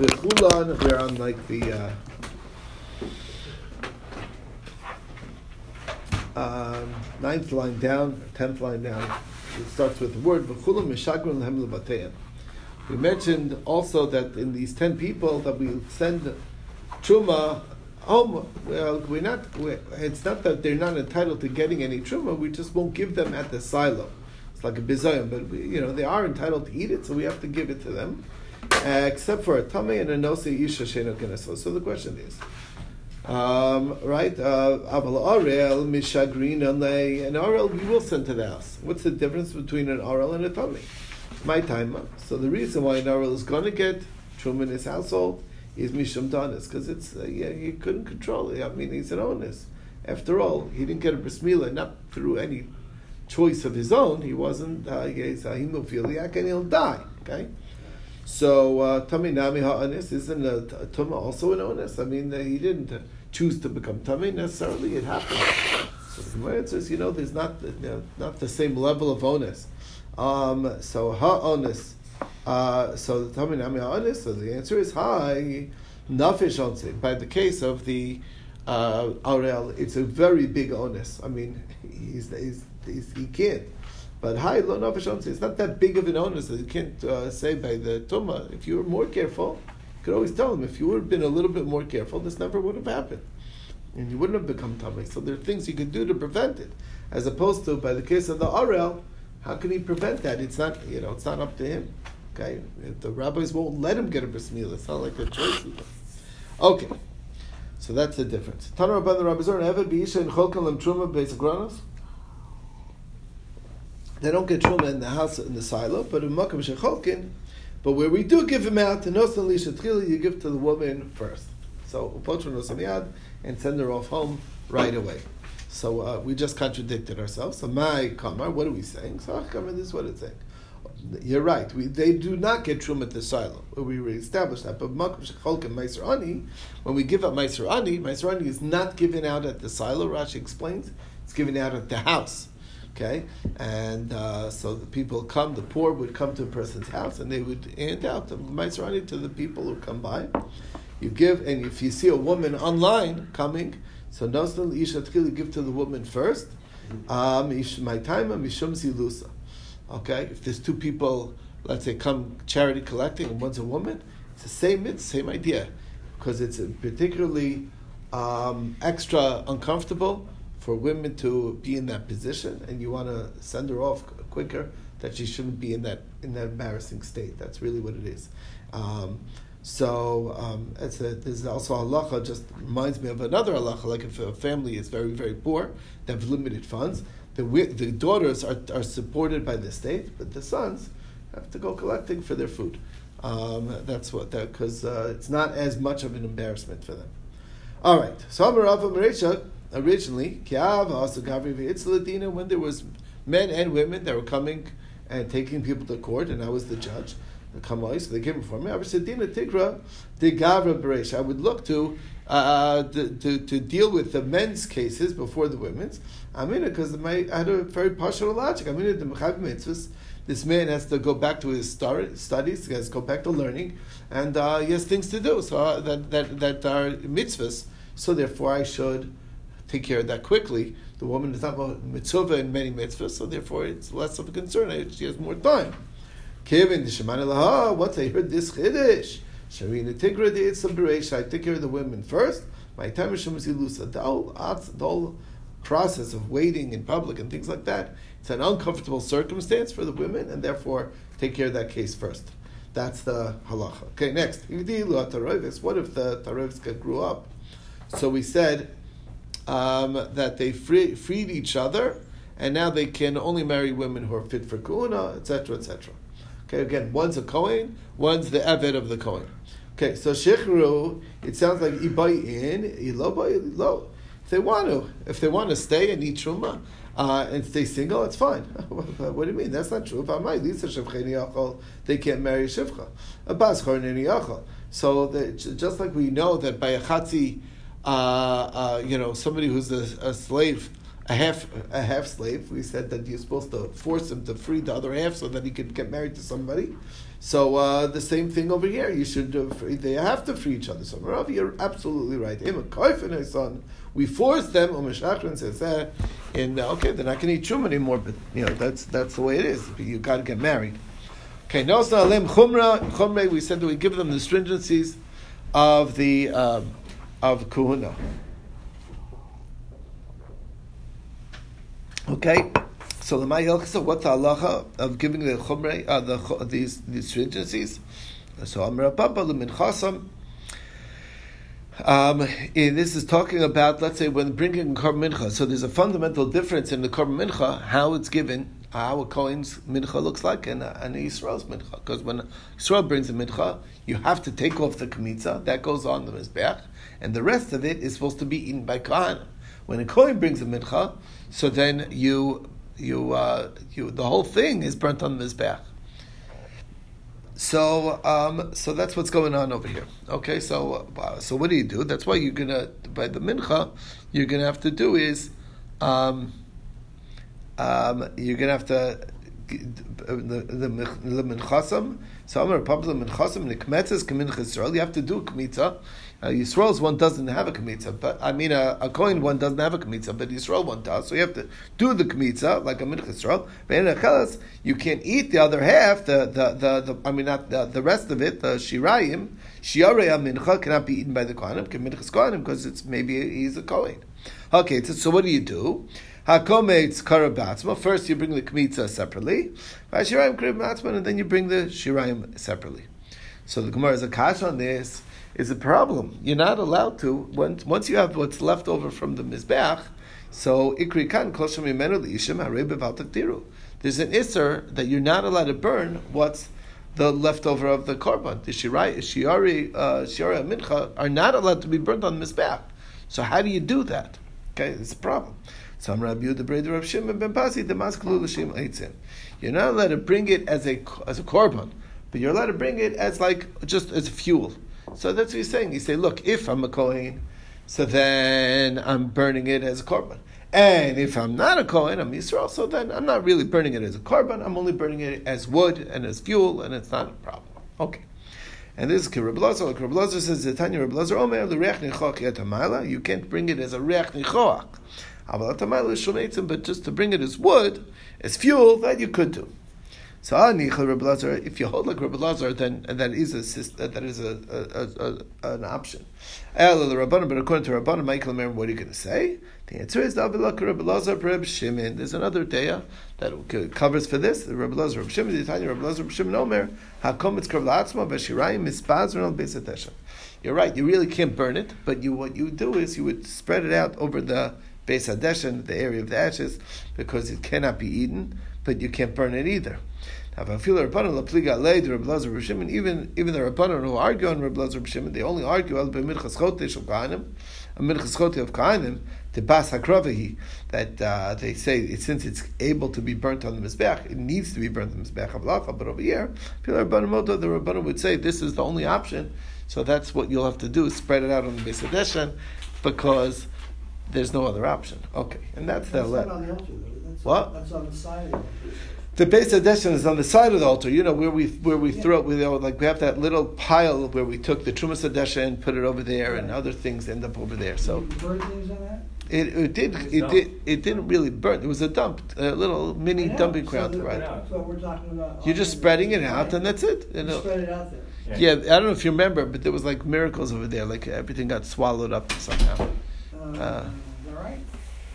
Bechulan, we're on like the uh, um, ninth line down, tenth line down. It starts with the word Bechulan Mishagron Lehem Levateim. We mentioned also that in these ten people that we send truma home. Well, we're not. We're, it's not that they're not entitled to getting any truma. We just won't give them at the silo. It's like a bizayon, but we, you know they are entitled to eat it, so we have to give it to them, uh, except for a tamei and a nose isha sheno So the question is. Um, right, uh, aval orel mishagrin an orel we will send to the house. What's the difference between an orel and a tummy? My time. So the reason why an orel is going to get truma in his household is mishum danis because it's uh, yeah he couldn't control it. I mean he's an onus. After all, he didn't get a bris milah not through any choice of his own. He wasn't uh, he's a hemophiliac and he'll die. Okay. So uh, tamei Nami Ha'anis isn't a, Tuma also an onus? I mean, uh, he didn't uh, choose to become tamei necessarily, it happened. So the Gemara says, you know, there's not, you know, not the same level of onus. Um, so Ha'anis uh, so the Talmud Nami honest. So the answer is hi. Nafish onse. By the case of the uh, Arel, it's a very big onus. I mean, he's, he's, he's, he can't. But hi, lo nafish. It's not that big of an onus that you can't uh, say by the Tuma. If you were more careful, you could always tell him. If you would have been a little bit more careful, this never would have happened. And you wouldn't have become tamei. So there are things you could do to prevent it. As opposed to, by the case of the Arel, how can he prevent that? It's not, you know, it's not up to him. Okay, the rabbis won't let him get a bris milah. It's not like a choice. Okay, so that's the difference. Tana Rabban the rabbis are Eved Beisha and Cholkan Lem Truma Beis Granos. They don't get truma in the house in the silo, but in Makam Shecholkin. But where we do give him out, to Nosan Lisha you give to the woman first. So Upotra Nosan and send her off home right away. So uh, we just contradicted ourselves. So my kamar, what are we saying? So kamar, this is what it's saying. You're right. We, they do not get truma at the silo. We established that. But makom shecholkim meiser ani, when we give up meiser ani, meiser ani is not given out at the silo. Rashi explains it's given out at the house. Okay, and uh, so the people come. The poor would come to a person's house, and they would hand out the meiser to the people who come by. You give, and if you see a woman online coming, so nosdal isha give to the woman first. Um, my time mishum zilusa. Okay, if there's two people, let's say, come charity collecting, and one's a woman, it's the same. It's the same idea, because it's particularly um, extra uncomfortable for women to be in that position, and you want to send her off quicker. That she shouldn't be in that in that embarrassing state. That's really what it is. Um, so um, it's a, there's also halacha. Just reminds me of another halacha. Like if a family is very very poor, they have limited funds the, the daughters are, are supported by the state, but the sons have to go collecting for their food. Um, that's what that because uh, it's not as much of an embarrassment for them. All right. So Amarav Marisha originally when there was men and women that were coming and taking people to court, and I was the judge. So they came before me. I said, "Dina Tigra, the Gavra Beresh. I would look to, uh, to, to, to deal with the men's cases before the women's. I mean it because I had a very partial logic. I mean it. the Mechav mitzvahs. This man has to go back to his studies. He has to go back to learning, and uh, he has things to do. So uh, that that that are mitzvahs. So therefore, I should take care of that quickly. The woman is not mitzvah in many mitzvahs, so therefore it's less of a concern. She has more time. Kevin the. Once I heard this chiddush, Sharina Tigra the I take care of the women first. My time is Shemasilusa. The the whole process of waiting in public and things like that, it's an uncomfortable circumstance for the women, and therefore take care of that case first. That's the halacha. Okay, next. What if the Tarovska grew up? So we said um, that they free, freed each other, and now they can only marry women who are fit for kuna, etc., etc. Okay, again, one's a Kohen, one's the Eved of the Kohen. Okay, so Shechru, it sounds like Ibai in, Ilobai, Ilo they want to. If they want to stay and eat truma uh, and stay single, it's fine. what do you mean? That's not true. They can't marry shivcha. So the, just like we know that by a chatzi, uh, uh, you know, somebody who's a, a slave a half a half slave. We said that you're supposed to force him to free the other half so that he could get married to somebody. So uh, the same thing over here. You should uh, they have to free each other. So Rav, you're absolutely right. Him and his son. We force them. Umeshachrin says that, and uh, okay, they're not going to eat chum anymore. But you know that's that's the way it is. You got to get married. Okay, Nosna Alim Chumra Chumre. We said that we give them the stringencies of the um, of Kuhuna. Okay, so the Mayilchasa, what's the halacha of giving the chumre, uh, the, these, these stringencies? So Amr Papa Chasam. Um, this is talking about, let's say, when bringing korban mincha. So there's a fundamental difference in the korban mincha, how it's given, how a Kohen's mincha looks like, and, uh, and mincha. Because when Yisrael brings a mincha, you have to take off the kmitza, that goes on the mizbech, and the rest of it is supposed to be eaten by Kohen. When a Kohen brings a mincha, so then you you uh, you the whole thing is burnt on the mizbeach. So um, so that's what's going on over here. Okay, so uh, so what do you do? That's why you're gonna by the mincha you're gonna have to do is um, um, you're gonna have to the the minchasam. So Amar Papa the minchasam nikmetzes kamincha Yisrael. You have to do kmitza. Uh, Yisrael's one doesn't have a kmitza, but I mean a, a Kohen one doesn't have a kmitza, but Yisrael one does. So you have to do the kmitza like a mincha Yisrael. A you can't eat the other half. The the the, the I mean not the, the rest of it. The shirayim shiarei mincha cannot be eaten by the Kohanim. Minchas because it's maybe he's a Kohen. Okay, so what do you do? Hakometz karabatzma. First, you bring the kmitza separately. Shirayim karabatzma, and then you bring the shirayim separately. So the Gemara is a kash on this is a problem. You're not allowed to once once you have what's left over from the mizbeach. So ikri kan There's an isser that you're not allowed to burn what's the leftover of the korban. The shirai, shiari, uh, shiari mincha are not allowed to be burnt on the mizbeach. So how do you do that? Okay, it's a problem. Some Rabbi Yehuda Breder of Shimon ben Pazi the maskelu l'shim eitzim. You're not allowed to bring it as a as a korban, but you're allowed to bring it as like just as fuel. So that's what he's saying. He's saying, look, if I'm a Kohen, so then I'm burning it as a korban. And if I'm not a Kohen, I'm Yisrael, so then I'm not really burning it as a korban, I'm only burning it as wood and as fuel, and it's not a problem. Okay. And this is Rabbi Like Rabbi says, Zetanya Rabbi Omer, the Reach Nichoach Yatamayla, you can't bring it as a Reach Nichoach. But just to bring it as wood, as fuel, that you could do. So ah, if you hold like Rabbi Lazar, then that is a that is a, a, a, an option. But according to Rabbanim, Michael, what are you going to say? The answer is Rabbi Lazar, Rabbi Shimon. There's another daya that covers for this. The Rabbi Lazar, Rabbi Shimon, the Tanya, Rabbi Lazar, Rabbi Shimon, Omer, Hakom it's Krav La'atzma, Veshirayim, Mispazron, al. You're right. You really can't burn it, but you what you do is you would spread it out over the Beis Hadeshin, the area of the ashes, because it cannot be eaten, but you can't burn it either. Even even the Rabbanon who argue on Rabbi Lazar they only argue al b'minchas chotesh of Kahanim, a minchas of Kahanim, the bas hakravehi that uh, they say since it's able to be burnt on the mizbech, it needs to be burnt on the mizbech of lacha. But over here, the Rabbanon would say this is the only option. So that's what you'll have to do: spread it out on the Beis because there's no other option. Okay, and that's, that's the letter. What? That's on the side. Of the Beis Hadeshin is on the side of the altar. You know where we where we yeah. throw it. We you know, like we have that little pile where we took the Trumas Hadeshin and put it over there, right. and other things end up over there. So burn things on that. It, it did it did it didn't really burn. It was a dump, a little mini dumping ground, so right? That's what we're talking about. You're just spreading it out, right. and that's it. You know? Spread it out there. Yeah. yeah. I don't know if you remember, but there was like miracles over there. Like everything got swallowed up somehow. Uh, uh, all right.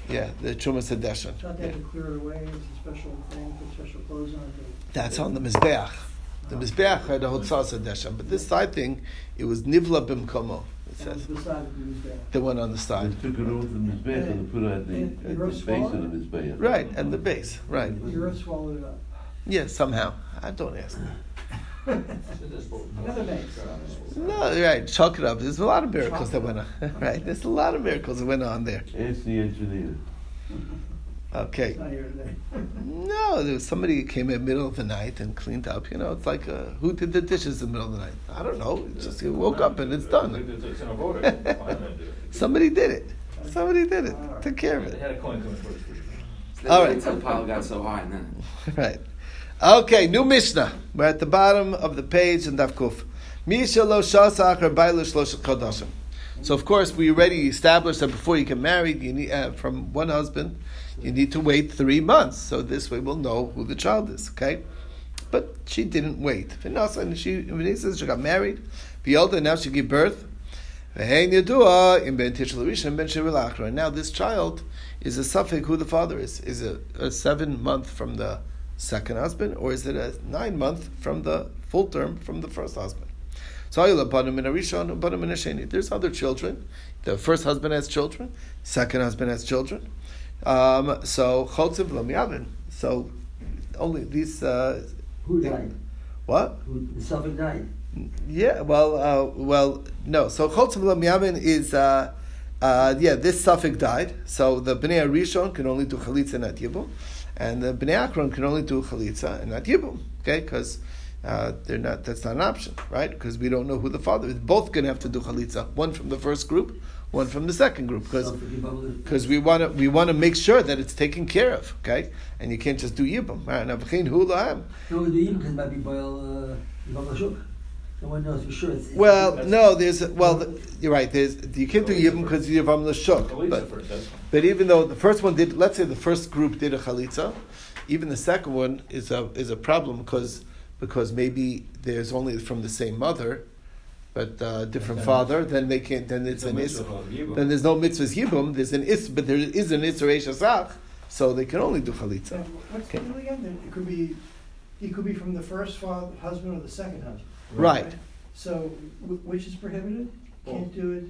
Yeah, the Trumas Hadeshin. Not that yeah. to clear it away. It's a special thing. Put special clothes on it. That's on the Mizbeach. The Mizbeach had a Hotzah Sadesha, but this side thing, it was Nivla Bimkomo. It says. The one on the side. They took it off the Mizbeach and put it at the, at the base of the Mizbeach. Right, and the base, right. Your swallowed it up. Yeah, somehow. I don't ask. No, right, chalk it up. There's a lot of miracles that went on. right, there's a lot of miracles that went on there. It's the engineer. Okay. no, there was somebody who came in the middle of the night and cleaned up. You know, it's like uh, who did the dishes in the middle of the night? I don't know. It's just he woke up and it's done. somebody did it. Somebody did it. Took care of They it. had a coin coming towards the All right. Until pile got so high, and then Right. Okay, new Mishnah. We're at the bottom of the page in Daf Kuf. Misha lo shasach or bailish lo kodashim. So of course we already established that before you get married, you need uh, from one husband, you need to wait three months. So this way we'll know who the child is. Okay, but she didn't wait. And she she got married. Beolda now she gave birth. Now this child is a safek who the father is. Is it a seven month from the second husband, or is it a nine month from the full term from the first husband? So Ayula Banim in a Rishon, Banim in a Sheni. There's other children. The first husband has children. Second husband has children. Um, so Chotziv So only these. Uh, Who died? what? Who, the safek died. Yeah. Well. Uh, well. No. So Chotziv Lam Yavin is. Uh, uh, yeah, this safek died. So the Bnei Rishon can only do chalitza and not yibum, and the Bnei Akron can only do chalitza and not yibum. Okay, because uh, they're not. That's not an option, right? Because we don't know who the father is. Both going to have to do chalitza. One from the first group, one from the second group. Because because we want to we want to make sure that it's taken care of. Okay, and you can't just do yibum. Right? Now, v'chein hu. No, the might be boil uh. No one knows for sure. It's, it's Well, no, there's well, the, you're right. There's you can't do yibum because you're from the shuk. But first, but even though the first one did, let's say the first group did a chalitza, even the second one is a is a problem because because maybe there's only from the same mother, but uh, different Then- father. Then they can't. Then it's It's an is. Then there's no mitzvahs yibum. There's an is, but there is an isra shasach, so they can only do chalitza. What's the Okay. deal again? It could be, he could be from the first father, husband or the second husband. Right. So, wh- which is prohibited? Can't do it?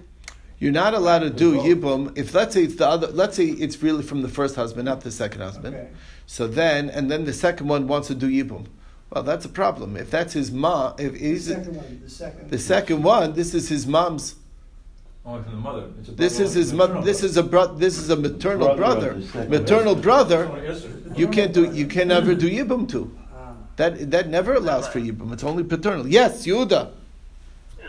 You're not allowed to do yibum if let's say it's the other. Let's say it's really from the first husband, not the second husband. Okay. So then, and then the second one wants to do yibum. Well, that's a problem. If that's his mom, if The he's second one, the second. the second one, this is his mom's. Oh, Only from the mother. It's a This is his mother. This is a bro- This is a maternal Brother brother. Maternal brother. Only You can't do. You can never do yibum to. That that never allows for yibum. It's only paternal. Yes, Yehuda.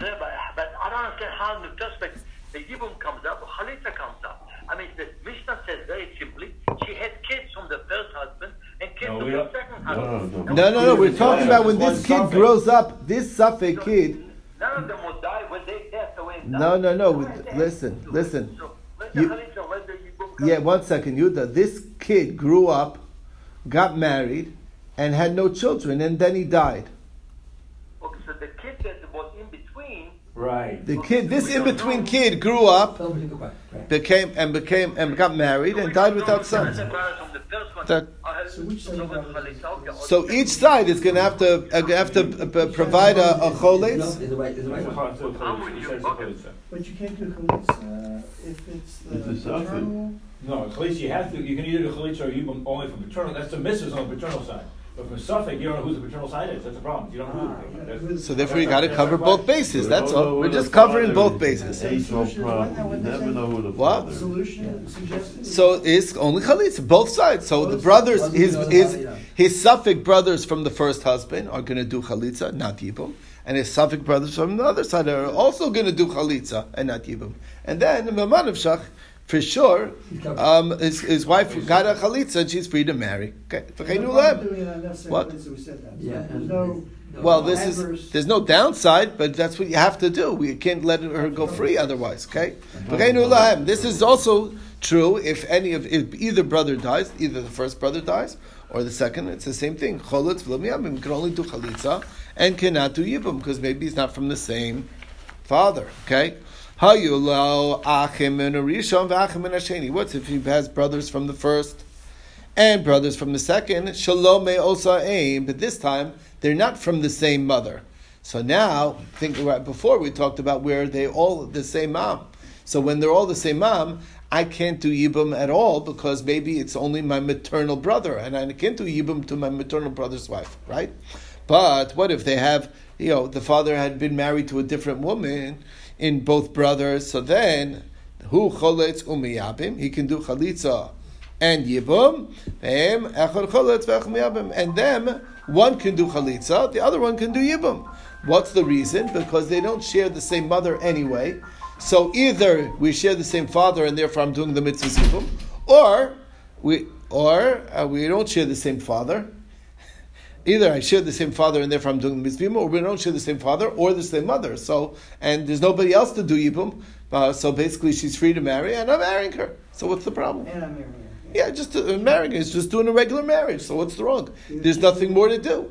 Yeah, but, but I don't understand how in the perspective the Yibum comes up, or Chalitza comes up. I mean, the Mishnah says very simply, she had kids from the first husband and kids No, from the second husband. no, And No, no, no. We're talking about when this kid safek. grows up. This safek kid. None of them will die when they passed away. and No, die. no, no, So with- listen, listen. So where's the You- Chalitza? Where's the Yibum come Yeah, one second, Yehuda. This kid grew up, got married, and had no children, and then he died. Okay, so the kid that was in between, Right. The kid, this in between kid, grew up, Tell me to go back. Right. became and became and got married, and died without sons. From the first one, That- So which side no of that Chalitza, okay, So each side is going to have to uh, have to uh, provide a, a Is choles. the right, is the right It's a one. hot- it's a I'm Chalitza. with It you. says a Okay. Chalitza. But you can't do chalitza if it's the It's a safek. maternal. No, Chalitza, you have to, you can either do Chalitza or Yibum only from paternal, that's the missus on the paternal side. But from safek, you don't know who the paternal side is, that's the problem, you don't know who. yeah, That's- So therefore, you got to cover both bases. That's all. We're just covering both bases. No problem. What- never know who the What? Solution suggested? So it's only chalitza, both sides. So the brothers, his Both his his safek brothers from the first husband are going to do chalitza, not yibum, and his safek brothers from the other side are also going to do chalitza and not yibum. And then the Maman of Shach, for sure, um, his, his wife got a chalitza and she's free to marry. Okay, No V'cheinu problem lem. doing an unnecessary What? chalitza, we said that. Yeah, There's no. Well, this adverse- is there's no downside, but that's what you have to do. We can't let her go free otherwise. Okay, V'cheinu lahem. This is also true if any of if either brother dies, either the first brother dies or the second. It's the same thing. Cholitz v'lamiyamim can only do chalitza and cannot do yibum because maybe he's not from the same father. Okay. What's if he has brothers from the first and brothers from the second? Shalom aim, but this time they're not from the same mother. So now, think right before we talked about where they all the same mom. So when they're all the same mom, I can't do yibum at all because maybe it's only my maternal brother, and I can't do yibum to my maternal brother's wife, right? But what if they have, you know, the father had been married to a different woman in both brothers? So then, who choletz umiyabim? He can do chalitza and yibum. And them, one can do chalitza, the other one can do yibum. What's the reason? Because they don't share the same mother anyway. So either we share the same father and therefore I'm doing the mitzvah sibum, or we or uh, we don't share the same father. Either I share the same father and therefore I'm doing mitzvah, or we don't share the same father or the same mother. So and there's nobody else to do yibum. Uh, so basically, she's free to marry, and I'm marrying her. So what's the problem? And I'm marrying her. Yeah, just uh, marrying is just doing a regular marriage. So what's the wrong? There's nothing more to do.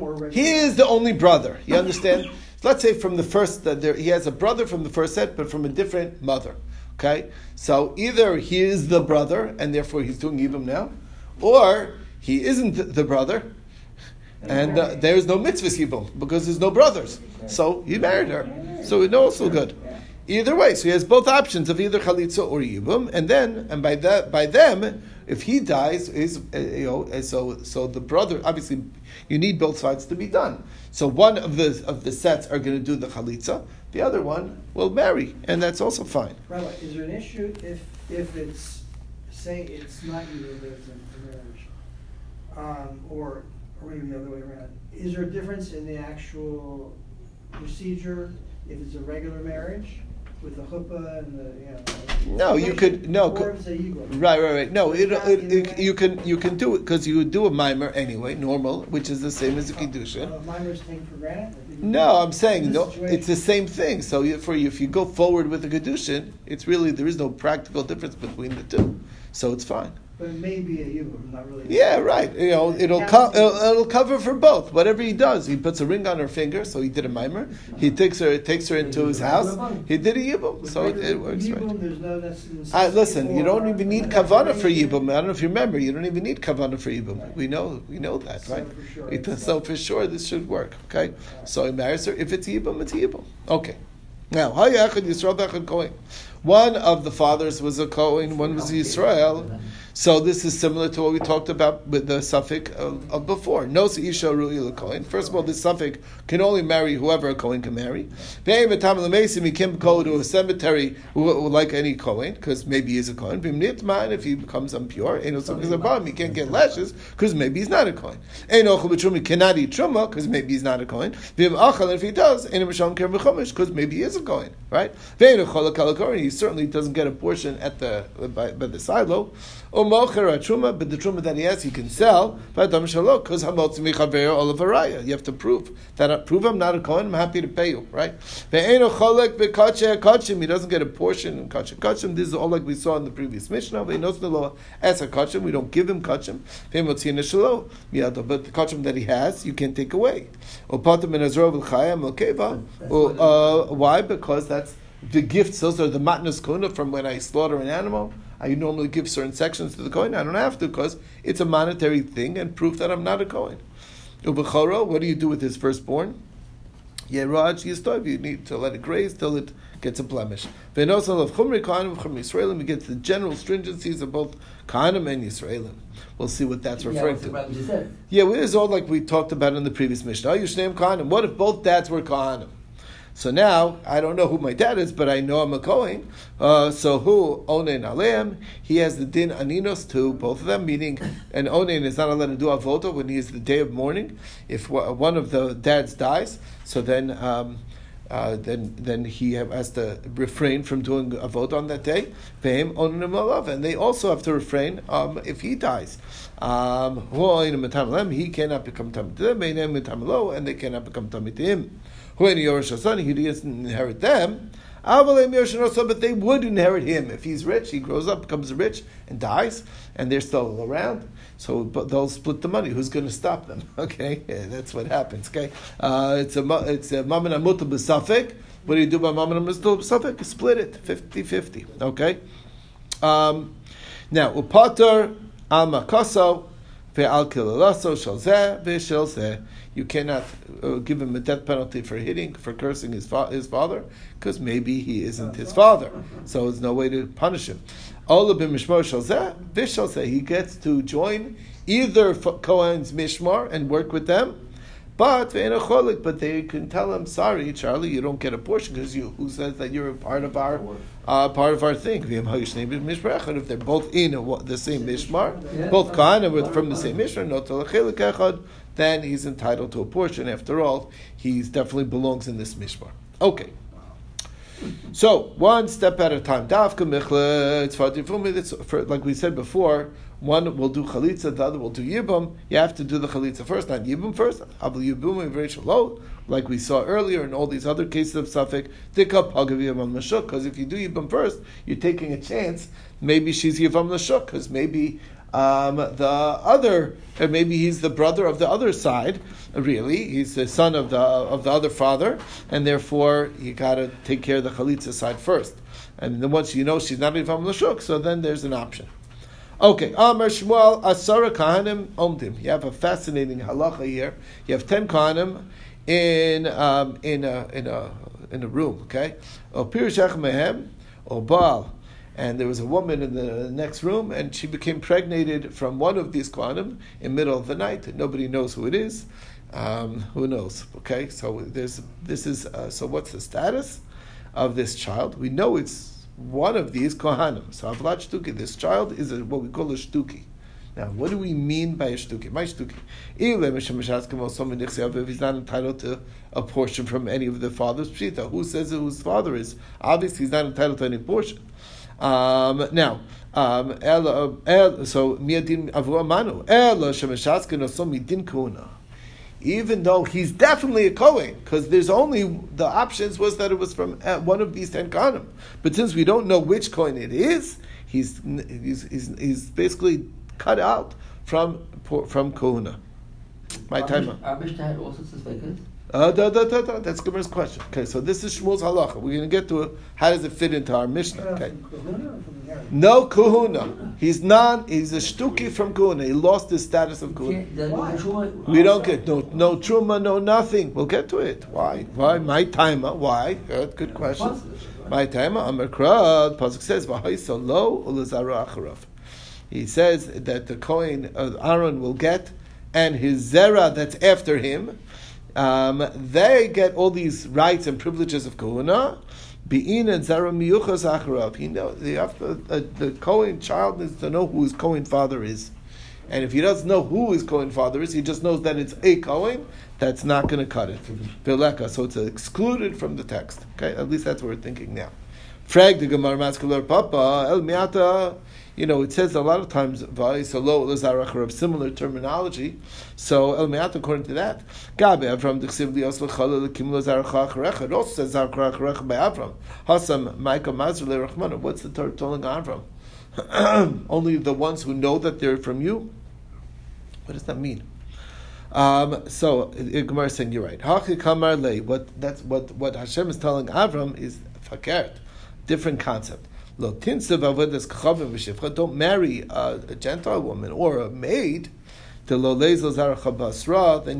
Or. He is the only brother. You understand? Let's say from the first, uh, there, he has a brother from the first set, but from a different mother. Okay, so either he is the brother, and therefore he's doing Yibum now, or he isn't the brother, and uh, there is no mitzvah Yibum because there's no brothers. So he married her. So it's also good. Either way, so he has both options of either chalitza or yibum, and then and by that by them, if he dies, is uh, you know, uh, so so the brother obviously you need both sides to be done. So one of the of the sets are going to do the chalitza, the other one will marry, and that's also fine. Rabbi, is there an issue if if it's say it's not either of those in marriage, um, or or maybe the other way around? Is there a difference in the actual procedure if it's a regular marriage? with the chuppah and the you know. No, you could no. right, right, right. No, it, it, it, you can you can do it because you would do a mimer anyway, normal, which is the same as a kiddushin. Uh, mimers taken for granted. No, I'm saying no. It's the same thing. So you, for you, if you go forward with a kiddushin, it's really there is no practical difference between the two, so it's fine. But maybe a yibum, not really. Yeah, right. You know, it'll co- it'll, it'll, cover for both. Whatever he does, he puts a ring on her finger, so he did a mimer. He takes her, takes her into his house. He did a yibum, so it, it works right. Uh, listen, you don't even need kavana for yibum. I don't know if you remember. You don't even need kavana for yibum. We know, we know that, right? So for sure, this should work. Okay, so he marries her. If it's yibum, it's yibum. Okay. Now, Hayachad Yisrael Bechad Kohen. One of the fathers was a Kohen, one was Yisrael. So this is similar to what we talked about with the safek of, of before. No isha ru'il kohen. First of all, this safek can only marry whoever a kohen can marry. He can go to a cemetery like any kohen because maybe he's a kohen. If he becomes impure, he can't get lashes because maybe he's not a kohen. He cannot eat truma because maybe he's not a kohen. If he does, because maybe he is a kohen. Right? He certainly doesn't get a portion at the by, by the silo. Or mocher a truma, but the truma that he has, he can sell. V'adam shalok, because hamotzi michaver olav haraya. You have to prove that. Uh, prove I'm not a kohen. I'm happy to pay you, right? Ve'eno cholek be'kache kachim. He doesn't get a portion in kache kachim. This is all like we saw in the previous mishnah. Ve'enos nelo as a kachim. We don't give him kachim. Ve'emotzi neshalo miyado. But the kachim that he has, you can't take away. Or patam in azro v'chayam okeva. Uh, why? Because that's the gifts. Those are the matnas kuna from when I slaughter an animal. I normally give certain sections to the Kohen. I don't have to because it's a monetary thing and proof that I'm not a Kohen. Ubechoro, what do you do with his firstborn? Yeraj Yistov, you need to let it graze till it gets a blemish. Venosal of Chumri Kahanim, Chumri Yisraelim, we get to the general stringencies of both Kahanim and Yisraelim. We'll see what that's referring yeah, to. Yeah, it is all like we talked about in the previous Mishnah. Yushneim Kahanim. What if both dads were Kahanim? So now I don't know who my dad is, but I know I'm a Kohen. Uh, so who onen aleim? He has the din aninos to both of them, meaning an onen is not allowed to do avoda when he is the day of mourning. If one of the dads dies, so then. Um, uh, then then he has to refrain from doing a vote on that day. And they also have to refrain um, if he dies. Um, he cannot become tamid to them, and they cannot become tamid to him. He doesn't inherit them. But they would inherit him if he's rich. He grows up, becomes rich, and dies, and they're still around. So they'll split the money. Who's going to stop them? Okay, yeah, that's what happens. Okay, uh, it's a it's a mammon b'safek. What do you do by mammon amuta b'safek? Split it 50-50. Okay. Um, now upater al makaso you cannot uh, give him a death penalty for hitting, for cursing his, fa- his father, because maybe he isn't his father. So there's no way to punish him. He gets to join either Kohen's Mishmar and work with them, but but they can tell him, sorry, Charlie, you don't get a portion because you who says that you're a part of our uh, part of our thing. If they're both in the same mishmar, both Kohanim from the same mishmar, then he's entitled to a portion. After all, he definitely belongs in this mishmar. Okay. So one step at a time. Dafka michla. It's for like we said before. One will do chalitza, the other will do yibum. You have to do the chalitza first, not yibum first. Abel yibum low, like we saw earlier in all these other cases of safek. Dikka pagav yibum l'shuk. Because if you do yibum first, you're taking a chance. Maybe she's yibum l'shuk. Because maybe um, the other, or maybe he's the brother of the other side. Really, he's the son of the of the other father, and therefore you got to take care of the chalitza side first. And then once you know she's not yibum l'shuk, so then there's an option. Okay, Amar Shmuel Asara Kahanim Omdim. You have a fascinating halacha here. You have ten Kahanim in um, in a in a in a room. Okay, Opirshach Mehem Obal. And there was a woman in the next room, and she became pregnated from one of these Kohanim in the middle of the night. Nobody knows who it is. Um, who knows? Okay, so there's this is uh, so. What's the status of this child? We know it's one of these kohanim. So avlat this child is a, what we call a shtuki. Now, what do we mean by a shtuki? My shtuki. If he's not entitled to a portion from any of the father's pshita, who says whose father is? Obviously, he's not entitled to any portion. Um, now, um, so miadin avu amanu. Ela shemeshaskin osom midin kuna even though he's definitely a Kohen, because there's only the options was that it was from uh, one of these ten Kohanim. But since we don't know which Kohen it is, he's, he's, he's, he's basically cut out from from Kohuna. My time. Our Mishnah had all sorts of fakers. Uh, da, da, da, da. That's Gemara's question. Okay, so this is Shmuel's halacha. We're going to get to it. How does it fit into our Mishnah? Okay. No kuhuna. He's non. He's a shtuki from kuhuna. He lost his status of kuhuna. We don't get no no truma, no nothing. We'll get to it. Why? Why? My timer. Why? Good, good question. My timer. Amar krad. Pasuk says v'haisa lo ulezaru acharav. He says that the Kohen of Aaron will get, and his zera that's after him um, they get all these rights and privileges of Kohuna. Be'in and Zara Miyuchas Acharav. He know the, the, the Kohen child needs to know who his Kohen father is. And if he doesn't know who his Kohen father is, he just knows that it's a Kohen, that's not going to cut it. Vileka, so it's excluded from the text. Okay, at least that's what we're thinking now. Frag the Gemara Maskular Papa, El Miata you know, it says a lot of times of similar terminology. So El Me'at, according to that, Gabe Avram Dixiv Lios L'Kim L'Zarachach It also says by Avram. Hasam Mazur Le'Rachmana. What's the Torah telling Avram? Only the ones who know that they're from you. What does that mean? Um, so Gemara is saying you're right. What that's what what Hashem is telling Avram is fakert, different concept. Don't marry a, a Gentile woman or a maid. Then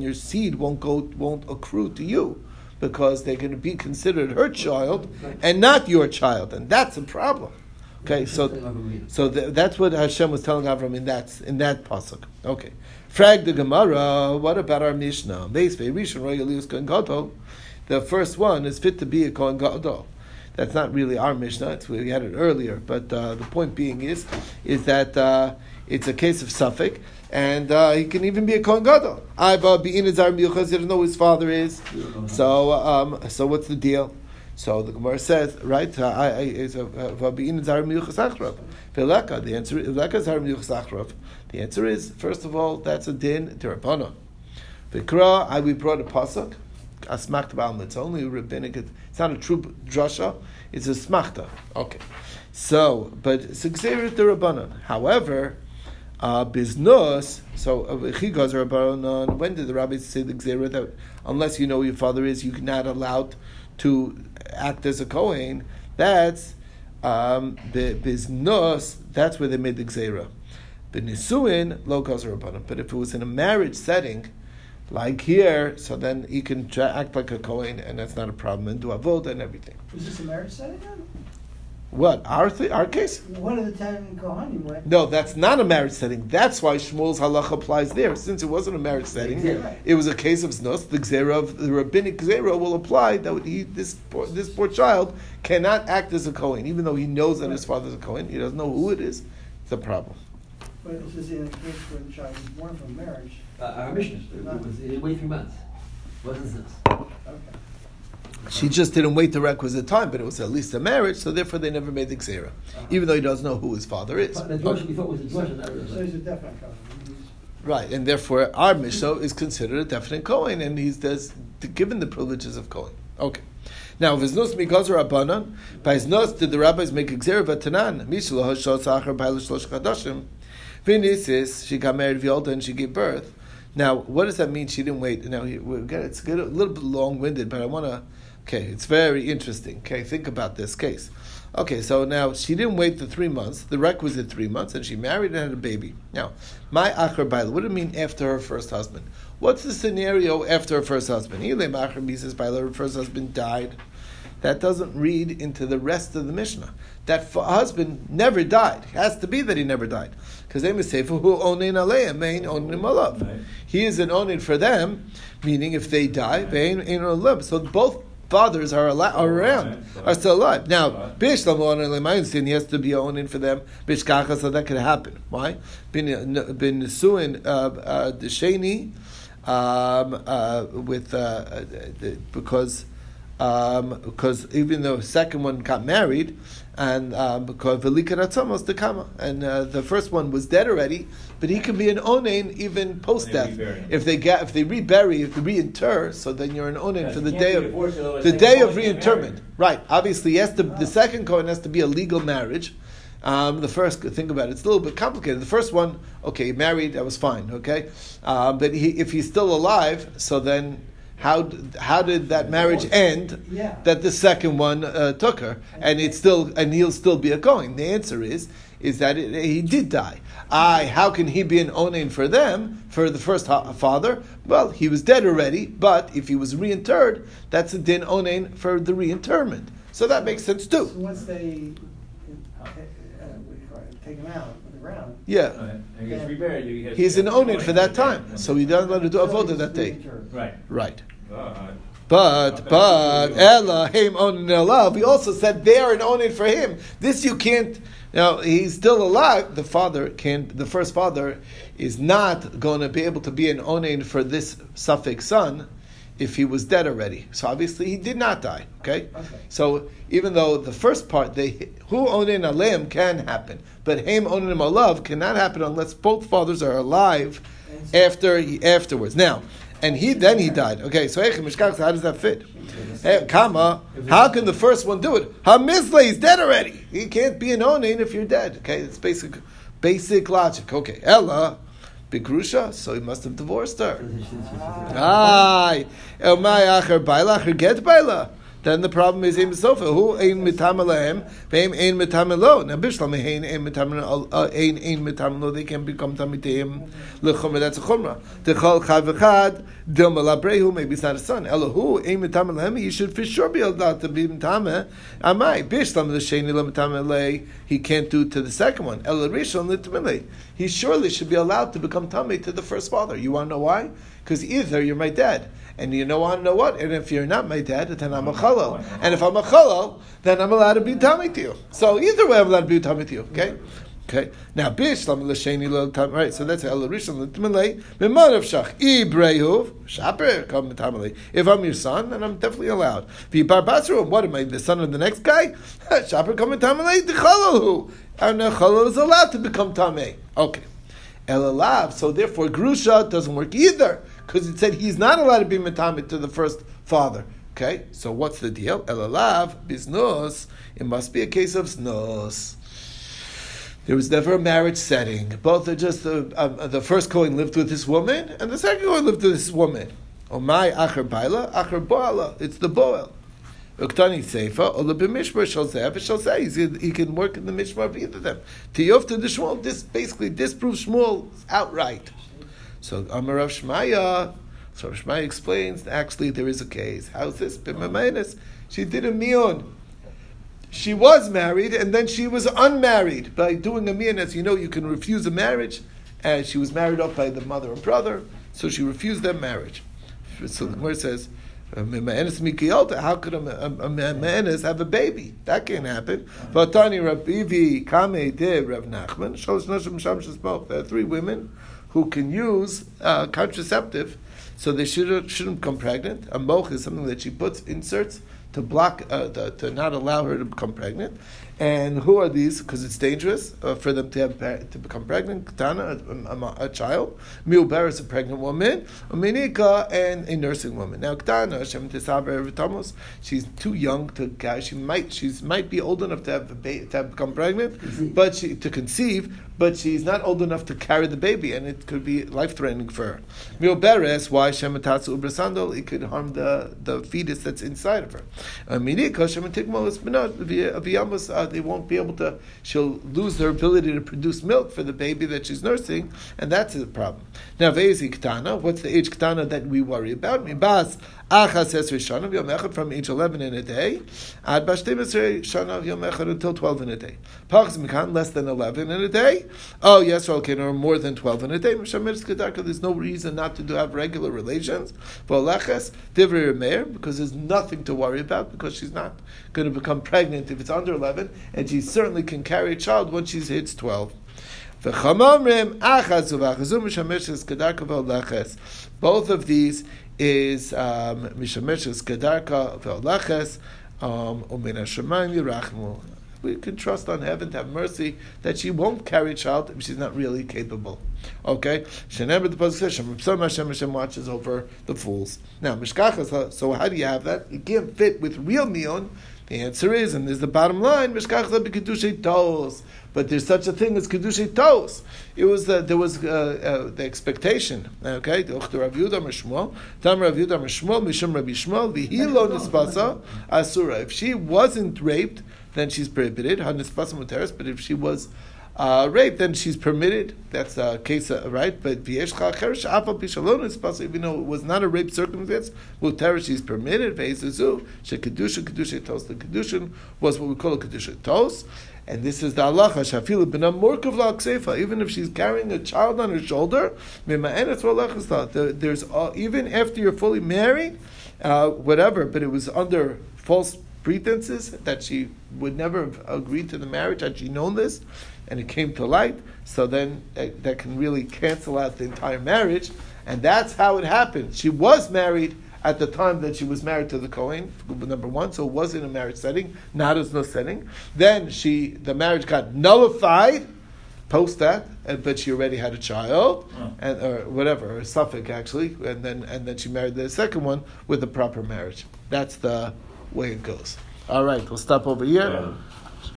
your seed won't go, won't accrue to you because they're going to be considered her child and not your child, and that's a problem. Okay, so so that's what Hashem was telling Avram in that in that pasuk. Okay, frag the Gemara. What about our Mishnah? The first one is fit to be a Kohen Gadol. That's not really our Mishnah. It's, we had it earlier, but uh, the point being is is that uh, it's a case of safek, and uh, he can even be a Kohen Gadol. I've been in Zar He doesn't know who his father is. So, um, so what's the deal? So the Gemara says, right? Uh, I is a v'bi'in zar miyuchas Veleka. The answer veleka zar miyuchas The answer is first of all that's a din derabana. Vikra, I we brought a pasuk asmacht ba'alma. It's only a rabbinic. It's not a true drasha. It's a smachta. Okay. So, but exerit the rabbanon. However, uh, biznus. So chigaz uh, rabbanon. When did the rabbis say the gzera that unless you know who your father is, you're not allowed to act as a kohen? That's um, biznus. That's where they made the gzera. The nisuin lo. But if it was in a marriage setting like here, so then he can act like a Kohen, and that's not a problem, and do avod and everything. Is this a marriage setting? What our th- our case? One of the ten Kohanim went. No, that's not a marriage setting. That's why Shmuel's halacha applies there. Since it wasn't a marriage setting, yeah. it was a case of znos. The gzera of the rabbinic gzera will apply that he, this poor, this poor child cannot act as a Kohen, even though he knows that his father's a Kohen. He doesn't know who it is. It's a problem. But this is in a case where the child is born from marriage uh, our Mishnah. It was, it waited three months. Wasn't this? Okay. She just didn't wait the requisite time, but it was at least a marriage, so therefore they never made the xera, even though he doesn't know who his father is. But the Drush, we thought was the Drush in So he's a definite covenant. Right, and therefore our Mishnah is considered a definite Kohen, and he's does, given the privileges of Kohen. Okay. Now, Viznus Mikazer Rabbanon, by his nose did the rabbis make a Xer Vatanan, Mishlo Hoshot Sachar Baila Shlosh Chadashim, Vinisis, she got married Violta and she gave birth. Now, what does that mean? She didn't wait. Now, it's a little bit long winded, but I want to. Okay, it's very interesting. Okay, think about this case. Okay, so now she didn't wait the three months, the requisite three months, and she married and had a baby. Now, my achar baila, what do it mean after her first husband? What's the scenario after her first husband? Ile achar mises baila, her first husband died. That doesn't read into the rest of the Mishnah. That husband never died. It has to be that he never died. Because they must say, who onin aleim, main onin alav. Right. He is an onin for them, meaning if they die, they ain't alive. So both fathers are, are around, are still alive. Now, onin understand he has to be onin for them, bishkacha, so that could happen. Why? Bin bin Nisuin, uh, uh, the um, uh, with, uh, uh, the- because um, even though the second one got married, and um, because Velikaratzamos the Kama, and uh, the first one was dead already, but he can be an onain even post death if they get if they rebury if they reinter, so then you're an onain Yes, for the day of the day of reinterment. Right, obviously, yes, the, the second Kohen has to be a legal marriage. Um, the first, think about it, it's a little bit complicated. The first one, okay, married, that was fine, okay? Um, but he, if he's still alive, so then how, how did that marriage end Yeah. that the second one uh, took her? And it's still, and he'll still be a going. The answer is, is that it, he did die. I, how can he be an onain for them, for the first ha- father? Well, he was dead already, but if he was reinterred, that's a din onain for the reinterment. So that makes sense So too. once they, uh, what do you call it, take him out ground. Yeah. Right. And he gets reburied. he gets- He's an gets onin for that reborn. time, so he doesn't let her do So avoda that day. Right. Right. Uh, But but Ella him onin alav. We also said they are an onin for him. This you can't. Now he's still alive. The father can. The first father is not going to be able to be an onin for this safek son if he was dead already. So obviously he did not die. Okay. Okay. So even though the first part, they who onin aleim can happen, but him onin alav cannot happen unless both fathers are alive after afterwards. Now, and he then he died. Okay, so how does that fit? Eh, Kama, how can the first one do it? Hamizle is dead already. He can't be an onin if you're dead. Okay, it's basic basic logic. Okay, Ella. Bigrusha, so he must have divorced her. Aye. El mai acher baila, acher get baila. Then the problem is im sofa. Who ein mitam alehem, veim ein mitam lo. Now bishlam ein ein mitam uh, ein ein mitamalo. They can become tamitim lechumra. That's a chumra. Techol chav echad dil malabrehu. Maybe it's not a son. Elohu ein mitam alehem. He should for sure be allowed to be mitam. Amai bishlam l'sheni lo mitamale. He can't do to the second one. El rishon l'tmile. He surely should be allowed to become tamei to the first father. You want to know why? Because either you're my dad, and you know to know what? And if you're not my dad, then I'm a chalal. And if I'm a chalal, then I'm allowed to be tamei to you. So either way, I'm allowed to be tamei to you. Okay. Okay. Now, bish lam l'sheni lo tam. Right. So that's el rishon l'tmilei. Mimanav shach ibrehuv shaper come tamale. If I'm your son, then I'm definitely allowed. V'bar basru. What am I? The son of the next guy? Shaper come and tamale. The chalalu. And the chalal is allowed to become tamei. Okay. Elalav. So therefore, grusha doesn't work either because it said he's not allowed to be metamit to the first father. Okay, so what's the deal? Elalav biznus. It must be a case of snos. There was never a marriage setting. Both are just the um, the first Kohen lived with this woman, and the second Kohen lived with this woman. My acher baila acher boala. It's the boel. Uktani seifa the b'mishmar shall say shall say he can work in the mishmar of either of them. Tiyov to the Shmuel. This basically disproves Shmuel outright. So Amar Rav Shmaya. So Rav Shmaya explains actually there is a case. How's this? B'mamenes. She did a mion. She was married and then she was unmarried by doing a mion. As you know, you can refuse a marriage, and she was married off by the mother and brother, so she refused their marriage. So the Gemara says. Ma'anis mikiyota. How could a, a, a have a baby? That can't happen. Vatani Rabivi Kame de Rav Nachman. Shalosh Nashim Sham. There are three women who can use uh, contraceptive, so they should, shouldn't become pregnant. A moch is something that she puts inserts to block, uh, the, to not allow her to become pregnant. And who are these? Because it's dangerous uh, for them to have to become pregnant. Katana, a, a, a child. Miuber is a pregnant woman. Uminika and a nursing woman. Now, Katana, Shem Tisaber she's too young to. She might she might be old enough to have a ba- to have become pregnant, but she to conceive but she's not old enough to carry the baby, and it could be life threatening for her. Mioberes, why Shematatsu Ubrasandal, it could harm the, the fetus that's inside of her. Uh, uh, they won't be able to, she'll lose her ability to produce milk for the baby that she's nursing, and that's the problem. Now, Vezi Ktana, what's the age Ktana that we worry about? Mibas Achas Esrei Shana Yom Echad from age 11 in a day, Ad Bashtim Esrei Shana Yom Echad until 12 in a day. Pachs Mikan, less than 11 in a day. Oh, yes, okay, or more than 12 in a day. There's no reason not to have regular relations. V'aleches Divrei Meir, because there's nothing to worry about, because she's not going to become pregnant if it's under 11, and she certainly can carry a child once she hits 12. Both of these is um, Mishameshes Kedarka Ve'olaches um, Umin Hashemayim Yirachmu. We can trust on heaven to have mercy that she won't carry a child if she's not really capable. Okay? Shenember the says, Shem Hashem Hashem watches over the fools. Now, Mishkachas, so how do you have that? It can't fit with real Mion. The answer is, and there's the bottom line, Mishkachas B'Kedushay Tos but there's such a thing as kedushay tos. It was uh, there was uh, uh, the expectation. Okay, Tam Rav Yehuda Mishmuel, Mishum Rabbi Shmuel, v'hilo nispasa asura. If she wasn't raped, then she's prohibited. Ha nispasa muteris. But if she was uh, raped, then she's permitted. That's a case, uh, right? But v'yeshcha cherish afa pishalon nispasa. Even though it was not a rape circumstance, muteris she's permitted. Ve'ezuzu she kedusha kedushay tos. The kedushin was what we call a kedusha tos. And this is the halacha shafilu b'nam morkav la'aksefa. Even if she's carrying a child on her shoulder, there's uh, even after you're fully married, uh, whatever. But it was under false pretenses that she would never have agreed to the marriage had she known this, and it came to light. So then uh, that can really cancel out the entire marriage, and that's how it happened. She was married at the time that she was married to the Kohen, number one, so it was in a marriage setting, not as no setting. Then she, the marriage got nullified post that, but she already had a child, oh. and or whatever, or safek actually, and then and then she married the second one with a proper marriage. That's the way it goes. All right, we'll stop over here. Yeah.